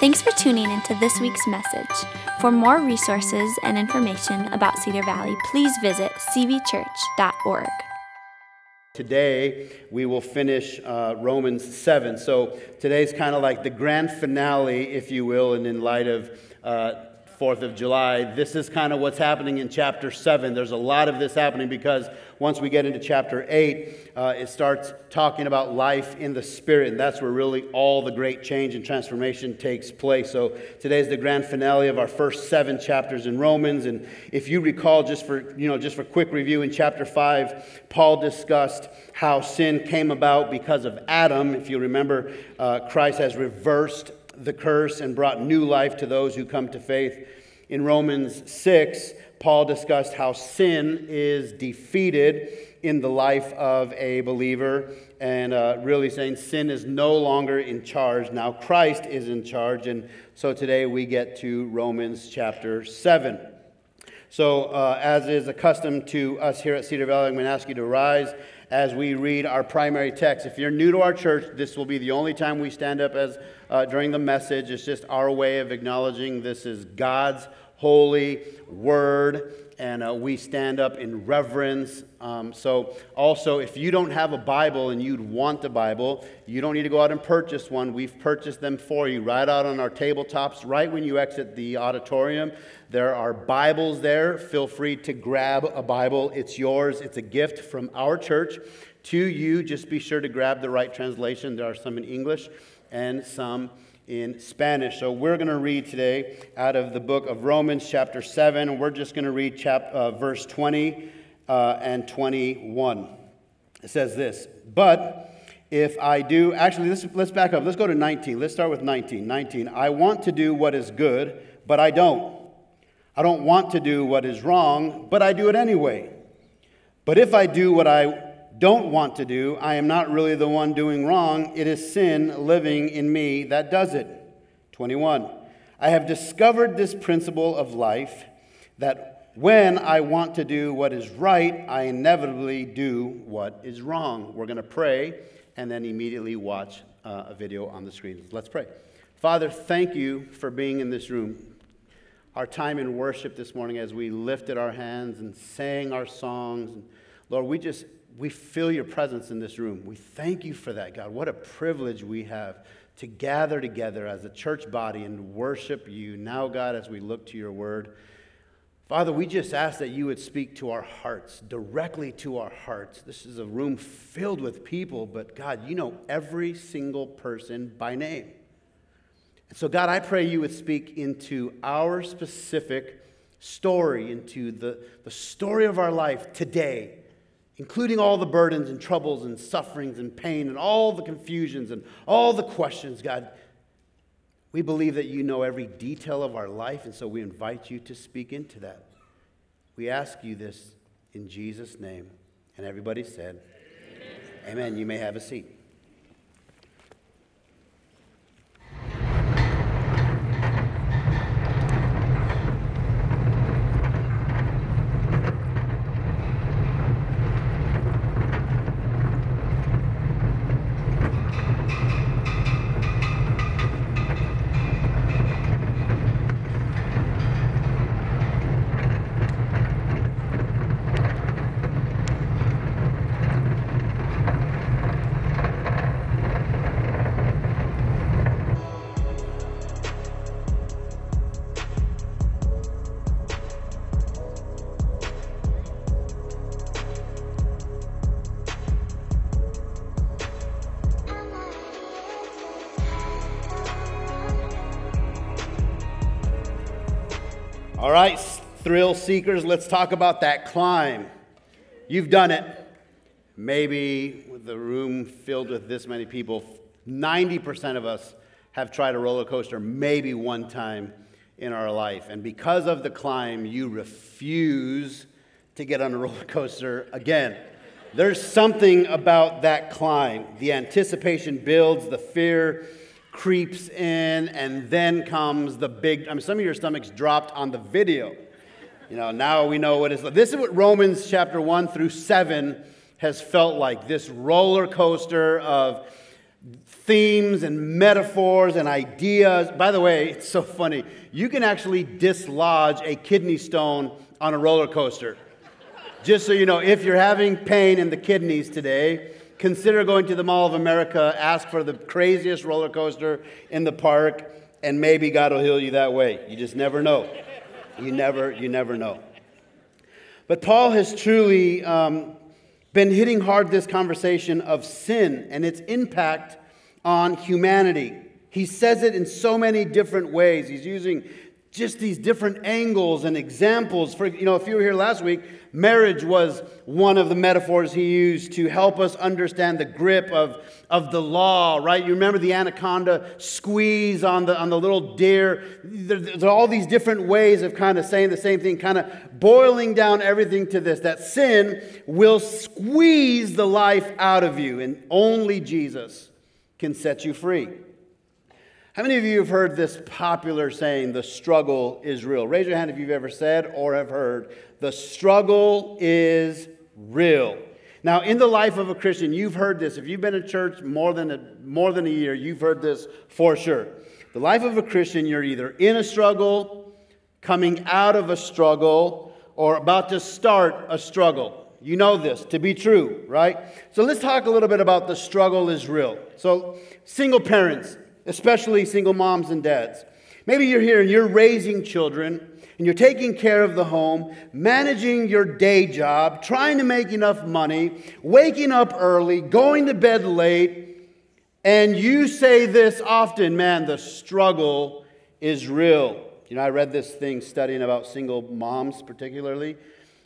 Thanks for tuning into this week's message. For more resources and information about Cedar Valley, please visit cvchurch.org. Today, we will finish uh, Romans 7. So, today's kind of like the grand finale, if you will, and in light of uh, 4th of July, this is kind of what's happening in chapter 7. There's a lot of this happening because once we get into chapter 8, uh, it starts talking about life in the Spirit, and that's where really all the great change and transformation takes place. So today's the grand finale of our first seven chapters in Romans. And if you recall, just for, you know, just for quick review, in chapter 5, Paul discussed how sin came about because of Adam. If you remember, uh, Christ has reversed the curse and brought new life to those who come to faith. In Romans 6, Paul discussed how sin is defeated in the life of a believer and uh, really saying sin is no longer in charge. Now Christ is in charge. And so today we get to Romans chapter 7. So, uh, as is accustomed to us here at Cedar Valley, I'm going to ask you to rise as we read our primary text. If you're new to our church, this will be the only time we stand up as uh, during the message. It's just our way of acknowledging this is God's holy word, and uh, we stand up in reverence. Um, so, also, if you don't have a Bible and you'd want a Bible, you don't need to go out and purchase one. We've purchased them for you right out on our tabletops, right when you exit the auditorium. There are Bibles there. Feel free to grab a Bible. It's yours, it's a gift from our church to you. Just be sure to grab the right translation. There are some in English and some in Spanish. So we're going to read today out of the book of Romans, chapter 7, and we're just going to read chap- uh, verse 20 uh, and 21. It says this But if I do, actually, let's, let's back up. Let's go to 19. Let's start with 19. 19. I want to do what is good, but I don't. I don't want to do what is wrong, but I do it anyway. But if I do what I don't want to do, I am not really the one doing wrong. It is sin living in me that does it. 21. I have discovered this principle of life that when I want to do what is right, I inevitably do what is wrong. We're going to pray and then immediately watch uh, a video on the screen. Let's pray. Father, thank you for being in this room our time in worship this morning as we lifted our hands and sang our songs. Lord, we just we feel your presence in this room. We thank you for that, God. What a privilege we have to gather together as a church body and worship you. Now, God, as we look to your word, Father, we just ask that you would speak to our hearts, directly to our hearts. This is a room filled with people, but God, you know every single person by name. And so, God, I pray you would speak into our specific story, into the, the story of our life today, including all the burdens and troubles and sufferings and pain and all the confusions and all the questions, God. We believe that you know every detail of our life, and so we invite you to speak into that. We ask you this in Jesus' name. And everybody said, Amen. Amen. You may have a seat. Thrill seekers, let's talk about that climb. You've done it. Maybe with the room filled with this many people, 90% of us have tried a roller coaster maybe one time in our life. And because of the climb, you refuse to get on a roller coaster again. There's something about that climb. The anticipation builds, the fear creeps in, and then comes the big. I mean, some of your stomachs dropped on the video. You know, now we know what it's like. This is what Romans chapter 1 through 7 has felt like this roller coaster of themes and metaphors and ideas. By the way, it's so funny. You can actually dislodge a kidney stone on a roller coaster. Just so you know, if you're having pain in the kidneys today, consider going to the Mall of America, ask for the craziest roller coaster in the park, and maybe God will heal you that way. You just never know. You never, you never know. But Paul has truly um, been hitting hard this conversation of sin and its impact on humanity. He says it in so many different ways. He's using just these different angles and examples. For, you know, if you were here last week, marriage was one of the metaphors he used to help us understand the grip of, of the law, right? You remember the anaconda squeeze on the, on the little deer. There's all these different ways of kind of saying the same thing, kind of boiling down everything to this that sin will squeeze the life out of you, and only Jesus can set you free. How many of you have heard this popular saying, the struggle is real? Raise your hand if you've ever said or have heard, the struggle is real. Now, in the life of a Christian, you've heard this. If you've been in church more than a, more than a year, you've heard this for sure. The life of a Christian, you're either in a struggle, coming out of a struggle, or about to start a struggle. You know this to be true, right? So let's talk a little bit about the struggle is real. So, single parents, especially single moms and dads. Maybe you're here and you're raising children and you're taking care of the home, managing your day job, trying to make enough money, waking up early, going to bed late, and you say this often man, the struggle is real. You know, I read this thing studying about single moms, particularly,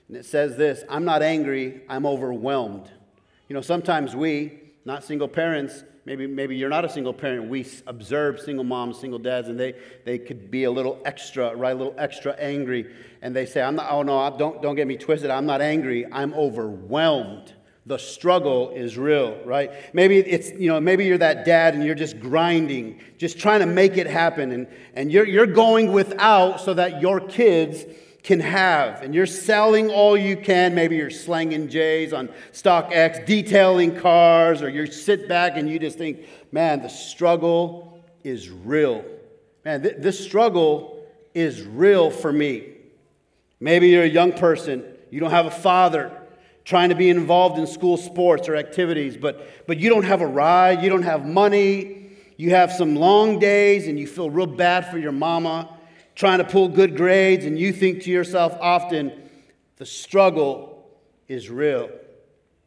and it says this I'm not angry, I'm overwhelmed. You know, sometimes we, not single parents, maybe, maybe you're not a single parent. We observe single moms, single dads, and they, they could be a little extra, right? A little extra angry. And they say, I'm not, oh no, don't, don't get me twisted. I'm not angry. I'm overwhelmed. The struggle is real, right? Maybe it's, you know, maybe you're that dad and you're just grinding, just trying to make it happen. And, and you're, you're going without so that your kids can have. And you're selling all you can. Maybe you're slanging J's on StockX, detailing cars, or you sit back and you just think, man, the struggle is real. Man, th- this struggle is real for me. Maybe you're a young person, you don't have a father trying to be involved in school sports or activities, but, but you don't have a ride, you don't have money, you have some long days, and you feel real bad for your mama trying to pull good grades, and you think to yourself often, the struggle is real.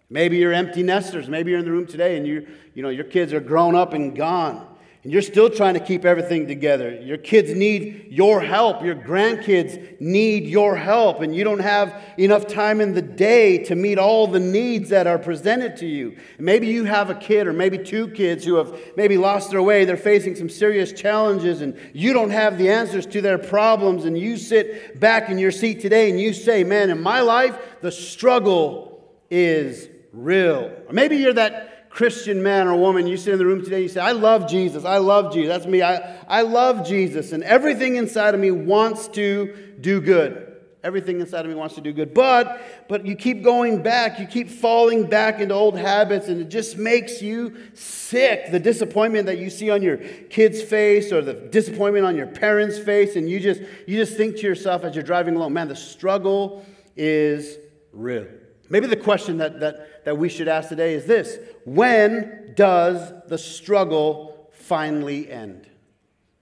Maybe you're empty nesters. Maybe you're in the room today and you, you know, your kids are grown up and gone and you're still trying to keep everything together. Your kids need your help. Your grandkids need your help, and you don't have enough time in the day to meet all the needs that are presented to you. Maybe you have a kid or maybe two kids who have maybe lost their way. They're facing some serious challenges, and you don't have the answers to their problems. And you sit back in your seat today and you say, Man, in my life, the struggle is real. Or maybe you're that Christian man or woman, you sit in the room today, and you say, I love Jesus. I love Jesus. That's me. I, I love Jesus. And everything inside of me wants to do good. Everything inside of me wants to do good. But, but you keep going back. You keep falling back into old habits, and it just makes you sick. The disappointment that you see on your kid's face or the disappointment on your parents' face, and you just, you just think to yourself as you're driving along, man, the struggle is real. Maybe the question that, that, that we should ask today is this When does the struggle finally end?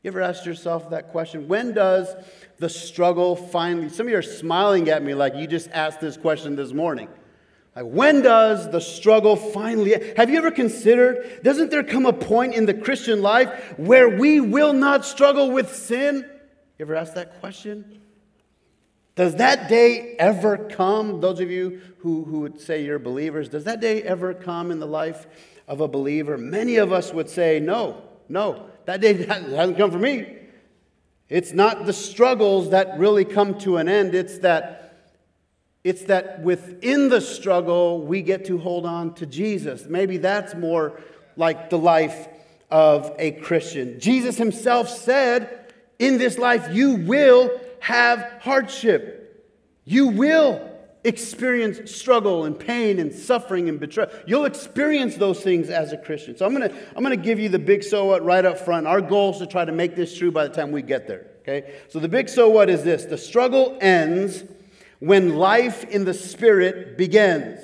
You ever asked yourself that question? When does the struggle finally? Some of you are smiling at me like you just asked this question this morning. Like, when does the struggle finally End? Have you ever considered, doesn't there come a point in the Christian life where we will not struggle with sin? You ever asked that question? Does that day ever come? Those of you who, who would say you're believers, does that day ever come in the life of a believer? Many of us would say, no, no, that day hasn't come for me. It's not the struggles that really come to an end, it's that. It's that within the struggle, we get to hold on to Jesus. Maybe that's more like the life of a Christian. Jesus himself said, In this life, you will have hardship. You will experience struggle and pain and suffering and betrayal. You'll experience those things as a Christian. So I'm going to I'm going to give you the big so what right up front. Our goal is to try to make this true by the time we get there. Okay? So the big so what is this the struggle ends when life in the Spirit begins.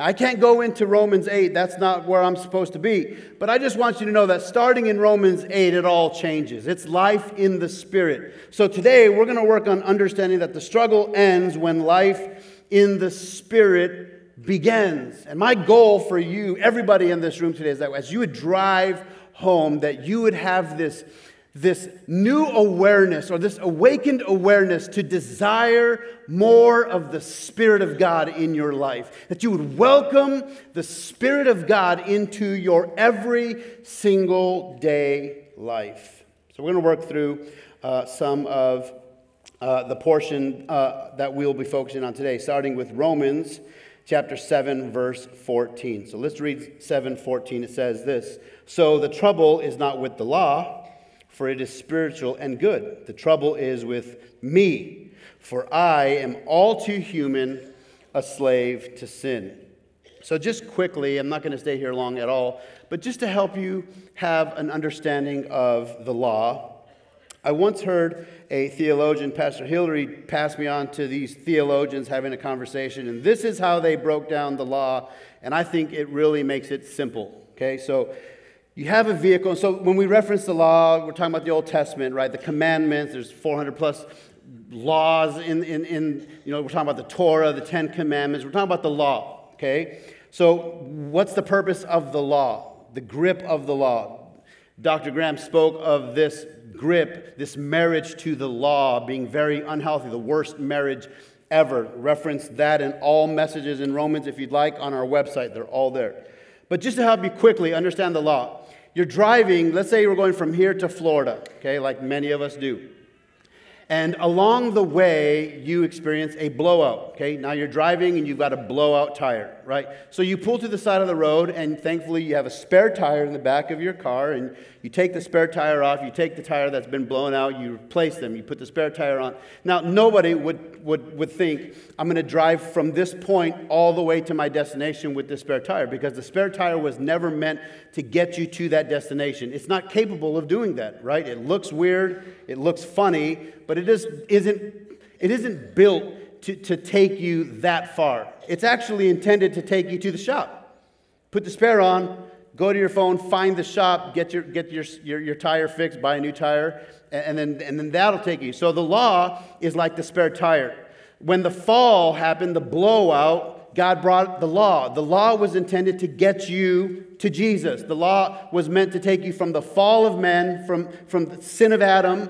I can't go into Romans 8, that's not where I'm supposed to be. But I just want you to know that starting in Romans 8, it all changes. It's life in the Spirit. So today, we're going to work on understanding that the struggle ends when life in the Spirit begins. And my goal for you, everybody in this room today, is that as you would drive home, that you would have this this new awareness or this awakened awareness to desire more of the Spirit of God in your life. That you would welcome the Spirit of God into your every single day life. So, we're going to work through uh, some of uh, the portion uh, that we'll be focusing on today, starting with Romans chapter 7 verse 14 so let's read 7 14 it says this so the trouble is not with the law for it is spiritual and good. The trouble is with me, for I am all too human, a slave to sin. So, just quickly, I'm not going to stay here long at all, but just to help you have an understanding of the law, I once heard a theologian, Pastor Hillary, pass me on to these theologians having a conversation, and this is how they broke down the law, and I think it really makes it simple. Okay, so you have a vehicle. And so when we reference the law, we're talking about the Old Testament, right? The commandments, there's 400 plus laws in, in, in you know, we're talking about the Torah, the Ten Commandments. We're talking about the law, okay? So what's the purpose of the law? The grip of the law. Dr. Graham spoke of this grip, this marriage to the law being very unhealthy, the worst marriage ever. Reference that in all messages in Romans if you'd like on our website. They're all there. But just to help you quickly understand the law, you're driving, let's say are going from here to Florida, okay, like many of us do. And along the way, you experience a blowout. Okay, now you're driving and you've got a blowout tire, right? So you pull to the side of the road, and thankfully you have a spare tire in the back of your car, and you take the spare tire off, you take the tire that's been blown out, you replace them, you put the spare tire on. Now, nobody would, would, would think, I'm going to drive from this point all the way to my destination with the spare tire, because the spare tire was never meant to get you to that destination. It's not capable of doing that, right? It looks weird, it looks funny, but it is, isn't, it isn't built to, to take you that far. It's actually intended to take you to the shop. Put the spare on, go to your phone, find the shop, get your, get your, your, your tire fixed, buy a new tire, and, then, and then that'll take you. So the law is like the spare tire. When the fall happened, the blowout, God brought the law. The law was intended to get you to Jesus. The law was meant to take you from the fall of men, from, from the sin of Adam,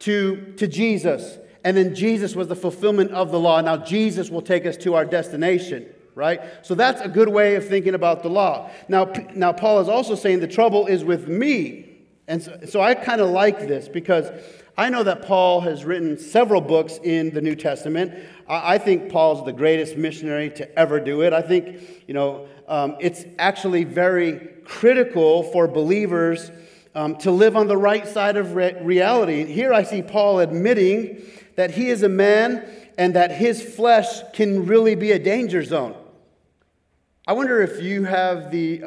to, to Jesus. And then Jesus was the fulfillment of the law. Now, Jesus will take us to our destination, right? So that's a good way of thinking about the law. Now, now Paul is also saying the trouble is with me. And so, so I kind of like this because I know that Paul has written several books in the New Testament. I, I think Paul's the greatest missionary to ever do it. I think, you know, um, it's actually very critical for believers um, to live on the right side of re- reality. Here I see Paul admitting that he is a man and that his flesh can really be a danger zone. I wonder if you have the,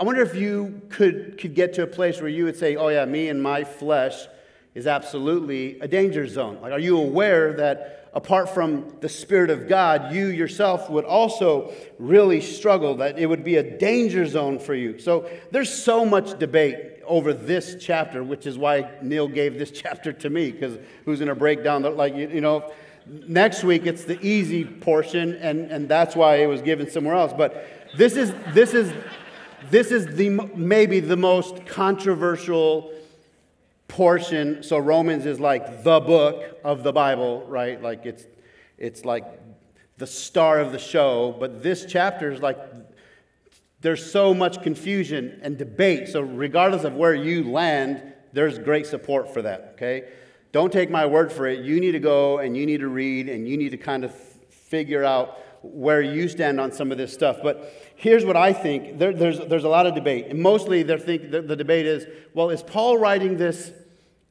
I wonder if you could, could get to a place where you would say, oh, yeah, me and my flesh is absolutely a danger zone. Like, are you aware that apart from the Spirit of God, you yourself would also really struggle, that it would be a danger zone for you? So there's so much debate over this chapter, which is why Neil gave this chapter to me, because who's going to break down the, like, you, you know, next week it's the easy portion, and, and that's why it was given somewhere else. But this is, this is, this is the, maybe the most controversial portion. So Romans is like the book of the Bible, right? Like it's, it's like the star of the show. But this chapter is like there's so much confusion and debate. So, regardless of where you land, there's great support for that, okay? Don't take my word for it. You need to go and you need to read and you need to kind of figure out where you stand on some of this stuff. But here's what I think there, there's, there's a lot of debate. And mostly think, the, the debate is well, is Paul writing this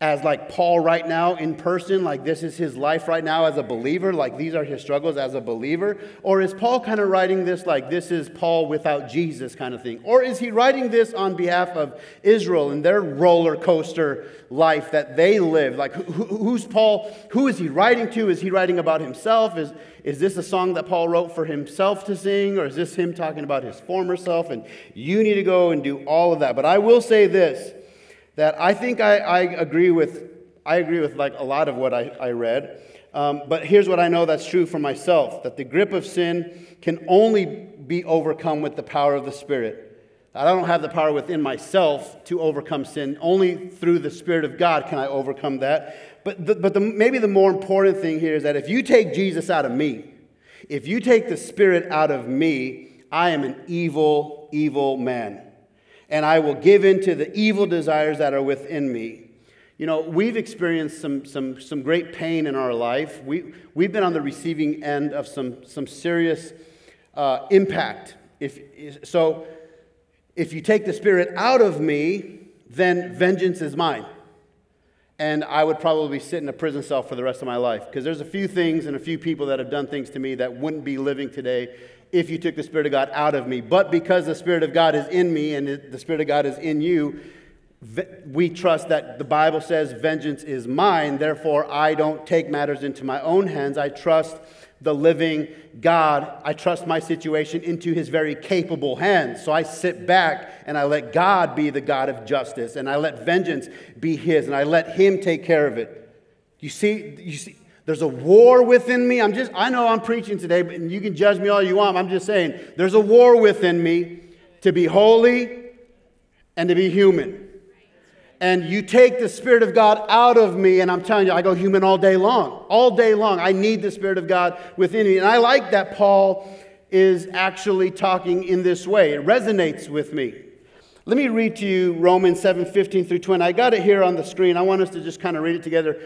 as like Paul right now in person, like this is his life right now as a believer, like these are his struggles as a believer? Or is Paul kind of writing this like this is Paul without Jesus kind of thing? Or is he writing this on behalf of Israel and their roller coaster life that they live? Like who, who's Paul? Who is he writing to? Is he writing about himself? Is, is this a song that Paul wrote for himself to sing? Or is this him talking about his former self? And you need to go and do all of that. But I will say this that I think I, I agree with. I agree with like a lot of what I, I read. Um, but here's what I know that's true for myself that the grip of sin can only be overcome with the power of the Spirit. I don't have the power within myself to overcome sin. Only through the Spirit of God can I overcome that. But, the, but the, maybe the more important thing here is that if you take Jesus out of me, if you take the Spirit out of me, I am an evil, evil man and I will give in to the evil desires that are within me. You know, we've experienced some, some, some great pain in our life. We, we've been on the receiving end of some, some serious uh, impact. If, so, if you take the Spirit out of me, then vengeance is mine. And I would probably sit in a prison cell for the rest of my life. Because there's a few things and a few people that have done things to me that wouldn't be living today if you took the Spirit of God out of me. But because the Spirit of God is in me and the Spirit of God is in you, we trust that the Bible says, Vengeance is mine. Therefore, I don't take matters into my own hands. I trust the living God. I trust my situation into his very capable hands. So I sit back and I let God be the God of justice and I let vengeance be his and I let him take care of it. You see, you see, there's a war within me. I'm just, I know I'm preaching today, but you can judge me all you want. I'm just saying, there's a war within me to be holy and to be human. And you take the Spirit of God out of me, and I'm telling you, I go human all day long. All day long. I need the Spirit of God within me. And I like that Paul is actually talking in this way. It resonates with me. Let me read to you Romans 7 15 through 20. I got it here on the screen. I want us to just kind of read it together.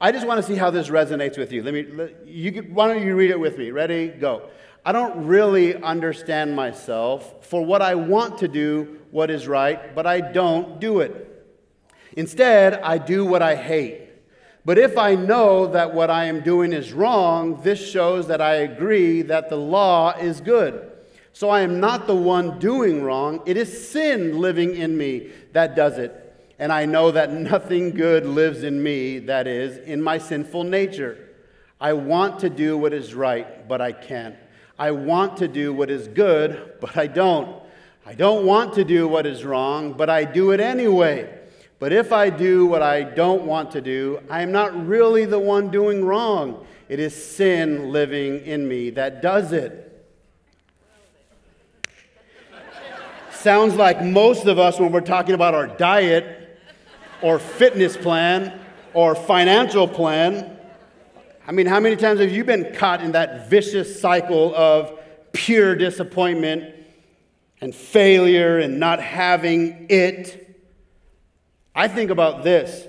I just want to see how this resonates with you. Let me, let, you, why don't you read it with me? Ready? Go. I don't really understand myself for what I want to do, what is right, but I don't do it. Instead, I do what I hate. But if I know that what I am doing is wrong, this shows that I agree that the law is good. So I am not the one doing wrong, it is sin living in me that does it and I know that nothing good lives in me, that is, in my sinful nature. I want to do what is right, but I can't. I want to do what is good, but I don't. I don't want to do what is wrong, but I do it anyway. But if I do what I don't want to do, I am not really the one doing wrong. It is sin living in me that does it. Sounds like most of us when we're talking about our diet or fitness plan or financial plan. I mean, how many times have you been caught in that vicious cycle of pure disappointment and failure and not having it? I think about this.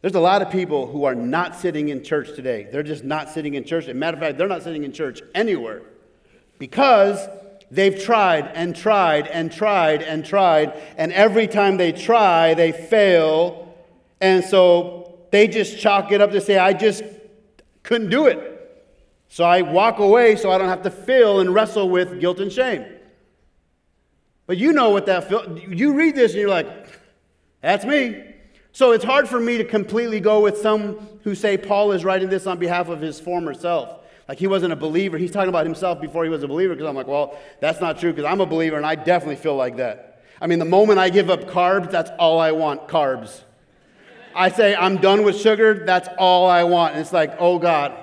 There's a lot of people who are not sitting in church today. They're just not sitting in church. As a matter of fact, they're not sitting in church anywhere because they've tried and tried and tried and tried, and every time they try, they fail and so they just chalk it up to say, I just couldn't do it. So I walk away so I don't have to feel and wrestle with guilt and shame. But you know what that feels. You read this and you're like, that's me. So it's hard for me to completely go with some who say Paul is writing this on behalf of his former self. Like he wasn't a believer. He's talking about himself before he was a believer because I'm like, well, that's not true because I'm a believer and I definitely feel like that. I mean, the moment I give up carbs, that's all I want carbs. I say, I'm done with sugar, that's all I want. And it's like, oh God,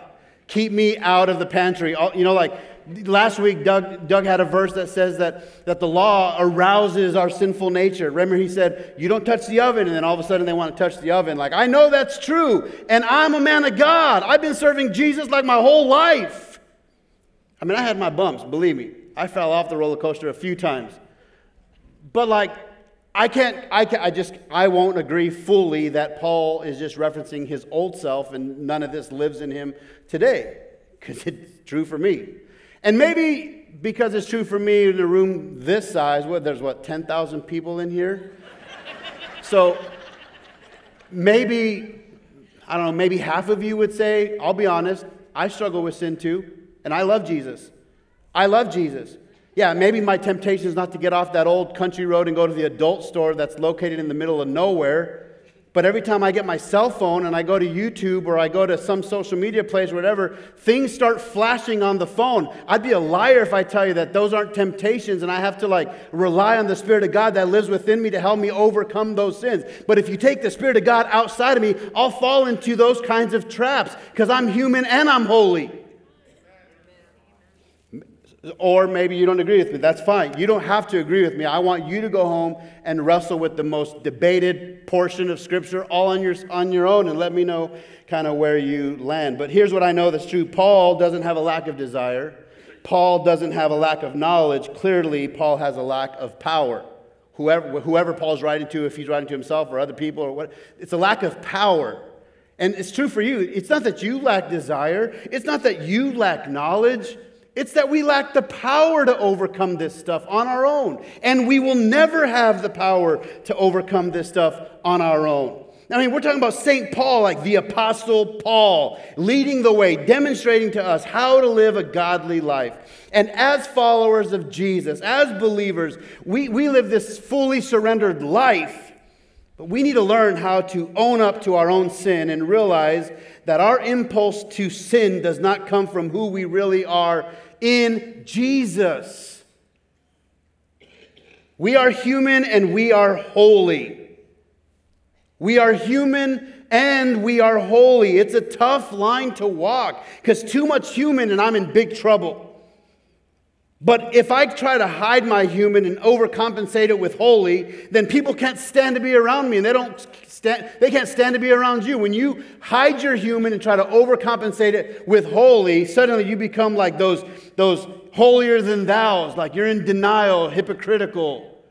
keep me out of the pantry. You know, like last week, Doug, Doug had a verse that says that, that the law arouses our sinful nature. Remember, he said, You don't touch the oven, and then all of a sudden they want to touch the oven. Like, I know that's true, and I'm a man of God. I've been serving Jesus like my whole life. I mean, I had my bumps, believe me. I fell off the roller coaster a few times. But, like, I can't, I, can't, I just, I won't agree fully that Paul is just referencing his old self and none of this lives in him today, because it's true for me. And maybe because it's true for me in a room this size, what, there's what, 10,000 people in here? so maybe, I don't know, maybe half of you would say, I'll be honest, I struggle with sin too, and I love Jesus. I love Jesus. Yeah, maybe my temptation is not to get off that old country road and go to the adult store that's located in the middle of nowhere. But every time I get my cell phone and I go to YouTube or I go to some social media place or whatever, things start flashing on the phone. I'd be a liar if I tell you that those aren't temptations and I have to like rely on the Spirit of God that lives within me to help me overcome those sins. But if you take the Spirit of God outside of me, I'll fall into those kinds of traps because I'm human and I'm holy. Or maybe you don't agree with me. That's fine. You don't have to agree with me. I want you to go home and wrestle with the most debated portion of Scripture all on your, on your own and let me know kind of where you land. But here's what I know that's true Paul doesn't have a lack of desire, Paul doesn't have a lack of knowledge. Clearly, Paul has a lack of power. Whoever, whoever Paul's writing to, if he's writing to himself or other people or what, it's a lack of power. And it's true for you. It's not that you lack desire, it's not that you lack knowledge. It's that we lack the power to overcome this stuff on our own. And we will never have the power to overcome this stuff on our own. I mean, we're talking about St. Paul, like the Apostle Paul, leading the way, demonstrating to us how to live a godly life. And as followers of Jesus, as believers, we, we live this fully surrendered life. But we need to learn how to own up to our own sin and realize that our impulse to sin does not come from who we really are in Jesus. We are human and we are holy. We are human and we are holy. It's a tough line to walk because too much human and I'm in big trouble. But if I try to hide my human and overcompensate it with holy, then people can't stand to be around me and they don't stand, they can't stand to be around you. When you hide your human and try to overcompensate it with holy, suddenly you become like those, those holier than thous, like you're in denial, hypocritical.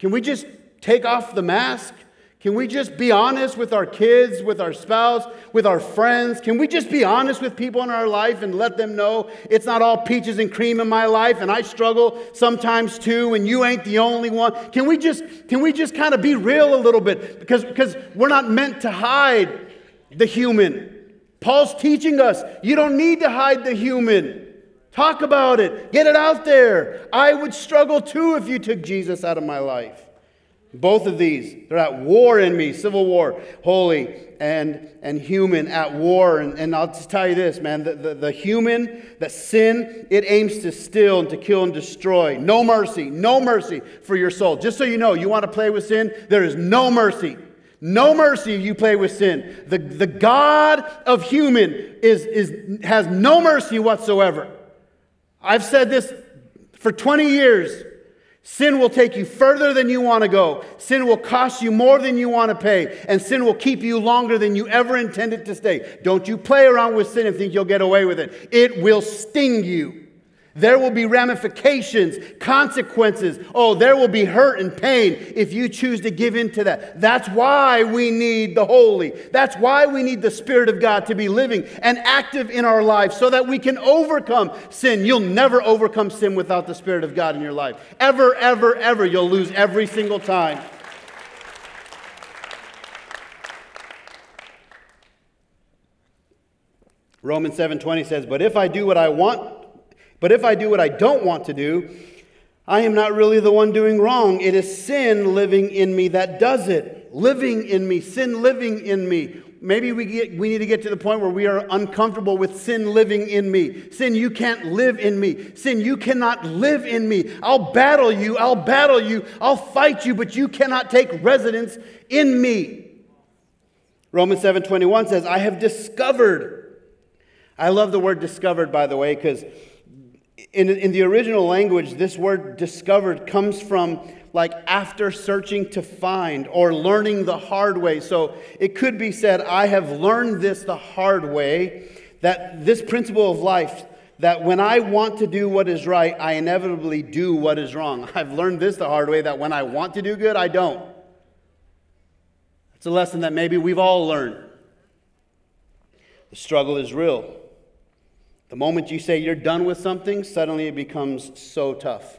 Can we just take off the mask? Can we just be honest with our kids, with our spouse, with our friends? Can we just be honest with people in our life and let them know it's not all peaches and cream in my life and I struggle sometimes too and you ain't the only one? Can we just can we just kind of be real a little bit because because we're not meant to hide the human. Paul's teaching us you don't need to hide the human. Talk about it. Get it out there. I would struggle too if you took Jesus out of my life. Both of these, they're at war in me civil war, holy and, and human at war. And, and I'll just tell you this, man the, the, the human, the sin, it aims to steal and to kill and destroy. No mercy, no mercy for your soul. Just so you know, you want to play with sin, there is no mercy. No mercy if you play with sin. The, the God of human is, is, has no mercy whatsoever. I've said this for 20 years. Sin will take you further than you want to go. Sin will cost you more than you want to pay. And sin will keep you longer than you ever intended to stay. Don't you play around with sin and think you'll get away with it. It will sting you. There will be ramifications, consequences. Oh, there will be hurt and pain if you choose to give in to that. That's why we need the holy. That's why we need the Spirit of God to be living and active in our lives so that we can overcome sin. You'll never overcome sin without the Spirit of God in your life. Ever, ever, ever. You'll lose every single time. Romans 7:20 says, "But if I do what I want but if I do what I don't want to do, I am not really the one doing wrong. It is sin living in me that does it. Living in me, sin living in me. Maybe we, get, we need to get to the point where we are uncomfortable with sin living in me. Sin, you can't live in me. Sin, you cannot live in me. I'll battle you. I'll battle you. I'll fight you, but you cannot take residence in me. Romans 7:21 says, "I have discovered." I love the word discovered by the way because in, in the original language, this word discovered comes from like after searching to find or learning the hard way. So it could be said, I have learned this the hard way, that this principle of life, that when I want to do what is right, I inevitably do what is wrong. I've learned this the hard way, that when I want to do good, I don't. It's a lesson that maybe we've all learned. The struggle is real. The moment you say you're done with something, suddenly it becomes so tough.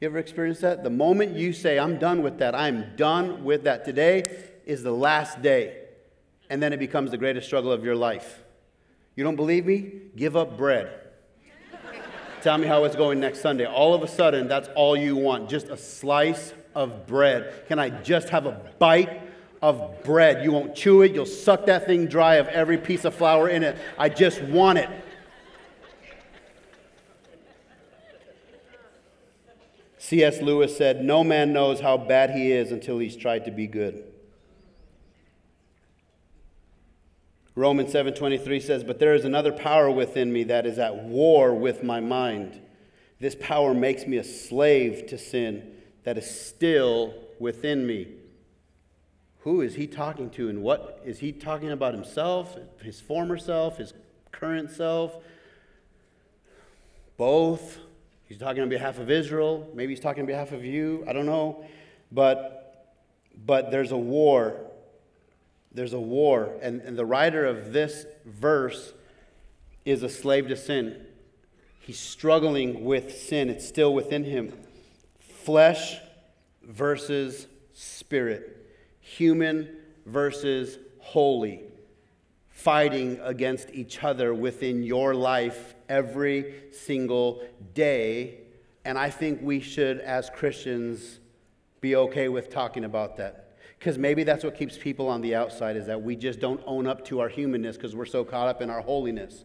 You ever experienced that? The moment you say, I'm done with that, I'm done with that today, is the last day, and then it becomes the greatest struggle of your life. You don't believe me? Give up bread. Tell me how it's going next Sunday. All of a sudden, that's all you want just a slice of bread. Can I just have a bite of bread? You won't chew it, you'll suck that thing dry of every piece of flour in it. I just want it. C.S. Lewis said, No man knows how bad he is until he's tried to be good. Romans 7:23 says, "But there is another power within me that is at war with my mind. This power makes me a slave to sin that is still within me." Who is he talking to and what is he talking about himself, his former self, his current self? Both. He's talking on behalf of Israel, maybe he's talking on behalf of you, I don't know. But but there's a war there's a war. And, and the writer of this verse is a slave to sin. He's struggling with sin, it's still within him. Flesh versus spirit, human versus holy, fighting against each other within your life every single day. And I think we should, as Christians, be okay with talking about that. Because maybe that's what keeps people on the outside is that we just don't own up to our humanness because we're so caught up in our holiness.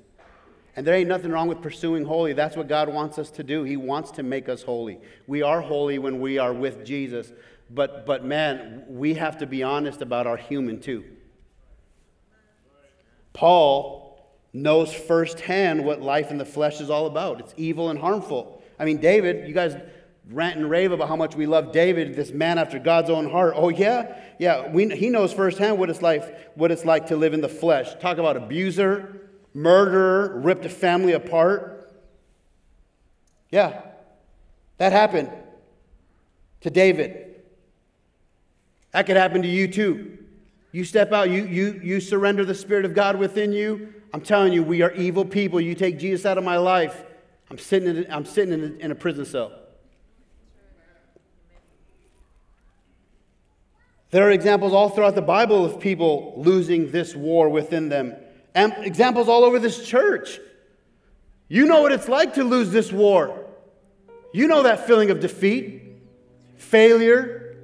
And there ain't nothing wrong with pursuing holy. That's what God wants us to do. He wants to make us holy. We are holy when we are with Jesus. But, but man, we have to be honest about our human too. Paul knows firsthand what life in the flesh is all about. It's evil and harmful. I mean, David, you guys rant and rave about how much we love David, this man after God's own heart. Oh yeah, yeah. We, he knows firsthand what it's like. What it's like to live in the flesh. Talk about abuser, murderer, ripped a family apart. Yeah, that happened to David. That could happen to you too. You step out, you, you, you surrender the Spirit of God within you. I'm telling you, we are evil people. You take Jesus out of my life. I'm sitting in, I'm sitting in a, in a prison cell. There are examples all throughout the Bible of people losing this war within them, and examples all over this church. You know what it's like to lose this war. You know that feeling of defeat, failure,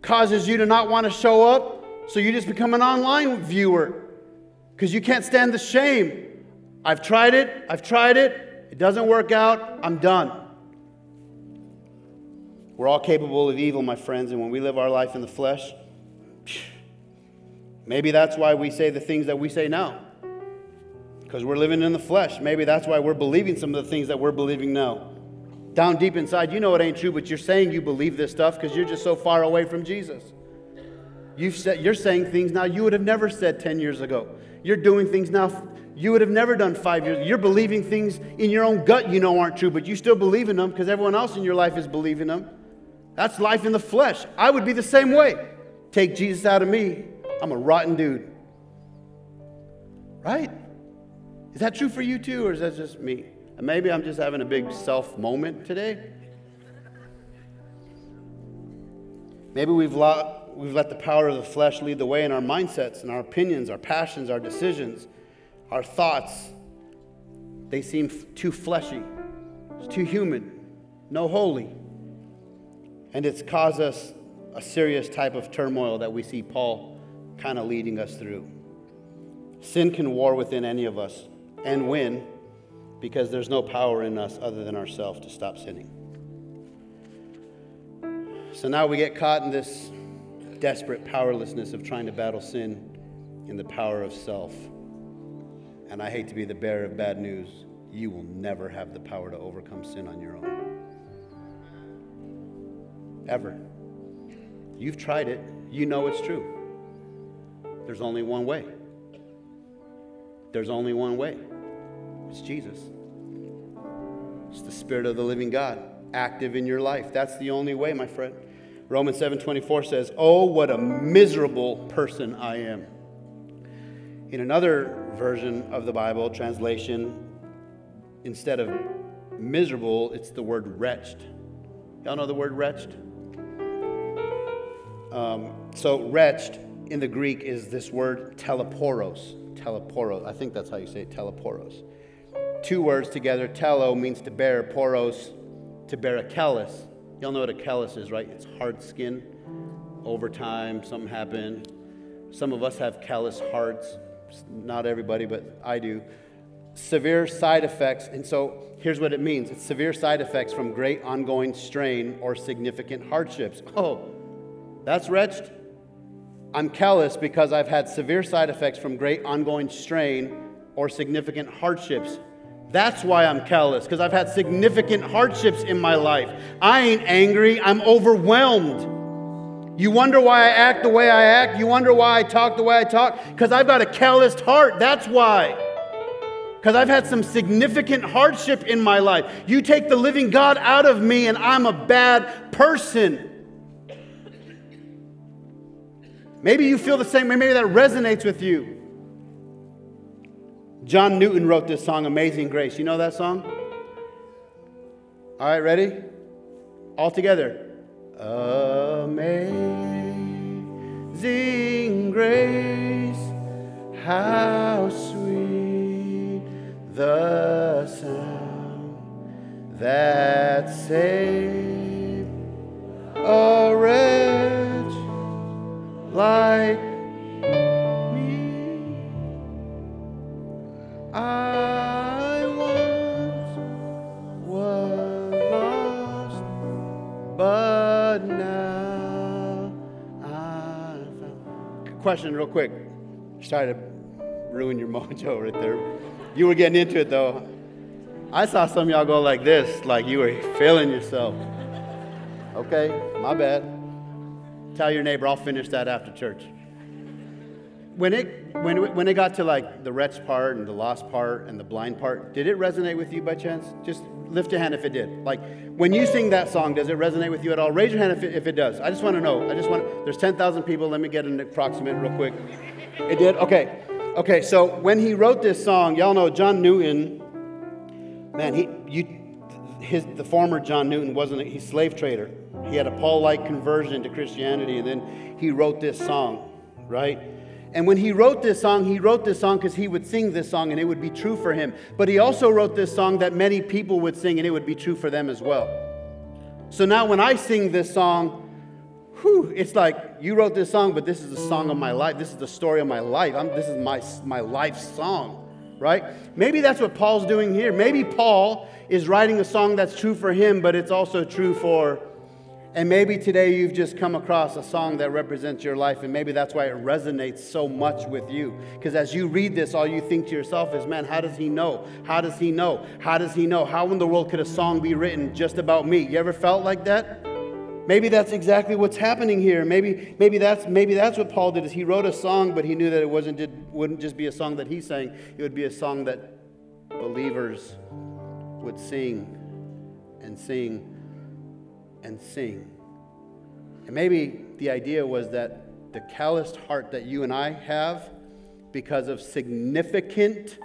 causes you to not want to show up, so you just become an online viewer because you can't stand the shame. I've tried it, I've tried it, it doesn't work out, I'm done. We're all capable of evil, my friends, and when we live our life in the flesh, maybe that's why we say the things that we say now. Because we're living in the flesh. Maybe that's why we're believing some of the things that we're believing now. Down deep inside, you know it ain't true, but you're saying you believe this stuff because you're just so far away from Jesus. You've said, you're saying things now you would have never said 10 years ago. You're doing things now you would have never done five years. You're believing things in your own gut you know aren't true, but you still believe in them because everyone else in your life is believing them. That's life in the flesh. I would be the same way. Take Jesus out of me, I'm a rotten dude. Right? Is that true for you too, or is that just me? maybe I'm just having a big self moment today. Maybe we've, let, we've let the power of the flesh lead the way in our mindsets and our opinions, our passions, our decisions, our thoughts. They seem too fleshy, too human, no holy. And it's caused us a serious type of turmoil that we see Paul kind of leading us through. Sin can war within any of us and win because there's no power in us other than ourselves to stop sinning. So now we get caught in this desperate powerlessness of trying to battle sin in the power of self. And I hate to be the bearer of bad news. You will never have the power to overcome sin on your own ever. You've tried it, you know it's true. There's only one way. There's only one way it's Jesus. It's the Spirit of the living God active in your life. That's the only way, my friend. Romans 7:24 says, "Oh, what a miserable person I am." In another version of the Bible translation, instead of miserable, it's the word wretched. Y'all know the word wretched? Um, So, wretched in the Greek is this word teleporos. Teleporos. I think that's how you say it, teleporos. Two words together. Telo means to bear, poros, to bear a callus. Y'all know what a callus is, right? It's hard skin. Over time, something happened. Some of us have callous hearts. Not everybody, but I do. Severe side effects. And so here's what it means it's severe side effects from great ongoing strain or significant hardships. Oh, that's wretched. I'm callous because I've had severe side effects from great ongoing strain or significant hardships. That's why I'm callous, because I've had significant hardships in my life. I ain't angry, I'm overwhelmed. You wonder why I act the way I act? You wonder why I talk the way I talk? Because I've got a calloused heart. That's why. Because I've had some significant hardship in my life. You take the living God out of me, and I'm a bad person. Maybe you feel the same way. Maybe that resonates with you. John Newton wrote this song, Amazing Grace. You know that song? All right, ready? All together. Amazing grace, how sweet the sound that saved a wretch like I once was lost, but now I found. Question, real quick. Try to ruin your mojo right there. You were getting into it though. I saw some y'all go like this, like you were feeling yourself. Okay, my bad. Tell your neighbor, I'll finish that after church. When it, when, when it got to like the wretch part and the lost part and the blind part, did it resonate with you by chance? Just lift your hand if it did. Like when you sing that song, does it resonate with you at all? Raise your hand if it, if it does. I just want to know. I just want, there's 10,000 people. Let me get an approximate real quick. It did? Okay. Okay, so when he wrote this song, y'all know John Newton, man, he, you, his, the former John Newton wasn't a he's slave trader. He had a Paul-like conversion to Christianity, and then he wrote this song, right? And when he wrote this song, he wrote this song because he would sing this song and it would be true for him. But he also wrote this song that many people would sing and it would be true for them as well. So now when I sing this song, whew, it's like you wrote this song, but this is the song of my life. This is the story of my life. I'm, this is my, my life song, right? Maybe that's what Paul's doing here. Maybe Paul is writing a song that's true for him, but it's also true for and maybe today you've just come across a song that represents your life, and maybe that's why it resonates so much with you. Because as you read this, all you think to yourself is, man, how does he know? How does he know? How does he know? How in the world could a song be written just about me? You ever felt like that? Maybe that's exactly what's happening here. Maybe, maybe, that's, maybe that's what Paul did is he wrote a song, but he knew that it wasn't, it wouldn't just be a song that he sang. It would be a song that believers would sing and sing and sing. And maybe the idea was that the calloused heart that you and I have because of significant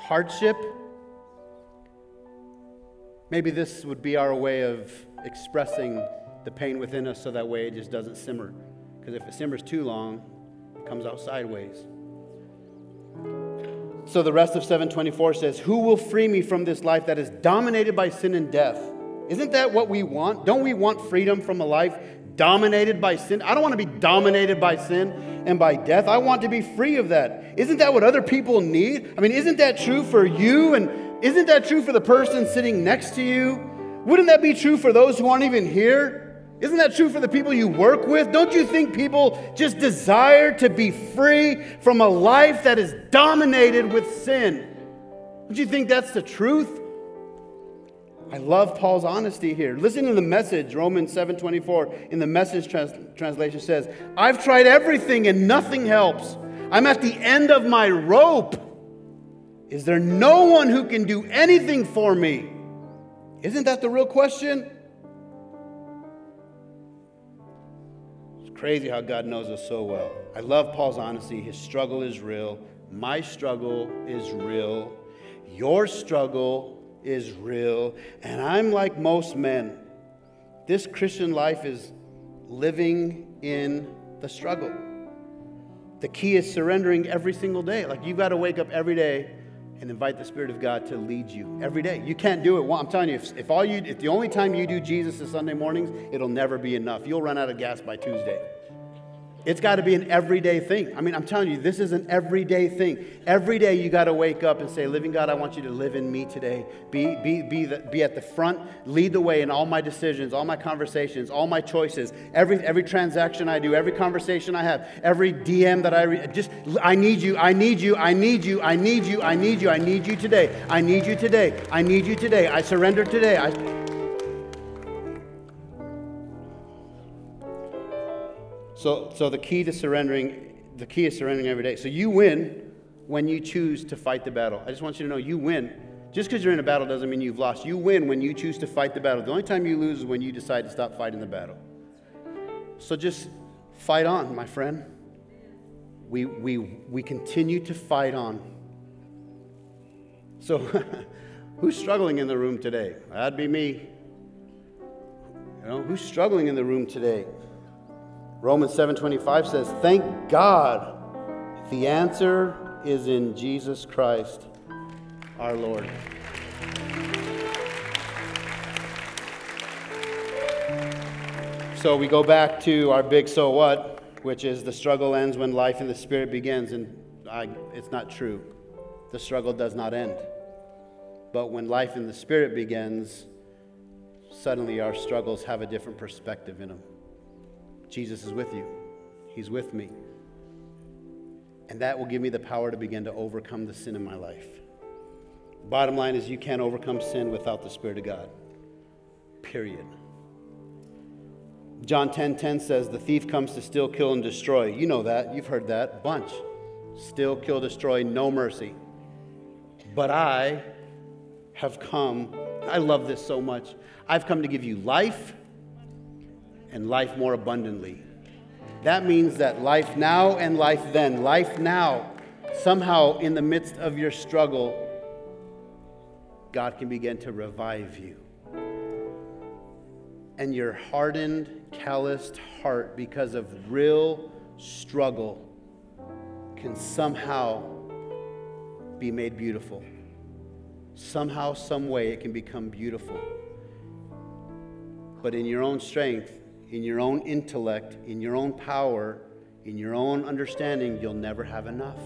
hardship, maybe this would be our way of expressing the pain within us so that way it just doesn't simmer. Because if it simmers too long, it comes out sideways. So the rest of 724 says, Who will free me from this life that is dominated by sin and death? Isn't that what we want? Don't we want freedom from a life dominated by sin? I don't want to be dominated by sin and by death. I want to be free of that. Isn't that what other people need? I mean, isn't that true for you? And isn't that true for the person sitting next to you? Wouldn't that be true for those who aren't even here? Isn't that true for the people you work with? Don't you think people just desire to be free from a life that is dominated with sin? Don't you think that's the truth? I love Paul's honesty here. Listen to the message, Romans 7:24, in the message trans- translation says, "I've tried everything and nothing helps. I'm at the end of my rope. Is there no one who can do anything for me?" Isn't that the real question? It's crazy how God knows us so well. I love Paul's honesty. His struggle is real. My struggle is real. Your struggle is real. And I'm like most men. This Christian life is living in the struggle. The key is surrendering every single day. Like you've got to wake up every day and invite the Spirit of God to lead you every day. You can't do it. I'm telling you, if, if all you, if the only time you do Jesus is Sunday mornings, it'll never be enough. You'll run out of gas by Tuesday. It's got to be an everyday thing. I mean, I'm telling you, this is an everyday thing. Every day you got to wake up and say, Living God, I want you to live in me today. Be, be, be, the, be at the front, lead the way in all my decisions, all my conversations, all my choices, every, every transaction I do, every conversation I have, every DM that I read. Just, I need you, I need you, I need you, I need you, I need you, I need you today. I need you today. I need you today. I surrender today. I, So, so the key to surrendering, the key is surrendering every day. So you win when you choose to fight the battle. I just want you to know you win. Just because you're in a battle doesn't mean you've lost. You win when you choose to fight the battle. The only time you lose is when you decide to stop fighting the battle. So just fight on, my friend. We, we, we continue to fight on. So, who's struggling in the room today? That'd be me. You know, who's struggling in the room today? Romans 7:25 says, "Thank God. The answer is in Jesus Christ, our Lord." So we go back to our big so what, which is the struggle ends when life in the spirit begins and I, it's not true. The struggle does not end. But when life in the spirit begins, suddenly our struggles have a different perspective in them. Jesus is with you, He's with me. And that will give me the power to begin to overcome the sin in my life. Bottom line is, you can't overcome sin without the Spirit of God. Period. John 10:10 10, 10 says, "The thief comes to steal, kill, and destroy." You know that. You've heard that bunch. Steal, kill, destroy, no mercy. But I have come. I love this so much. I've come to give you life and life more abundantly. That means that life now and life then, life now, somehow in the midst of your struggle, God can begin to revive you. And your hardened, calloused heart, because of real struggle, can somehow be made beautiful. Somehow, some way, it can become beautiful. But in your own strength, in your own intellect, in your own power, in your own understanding, you'll never have enough.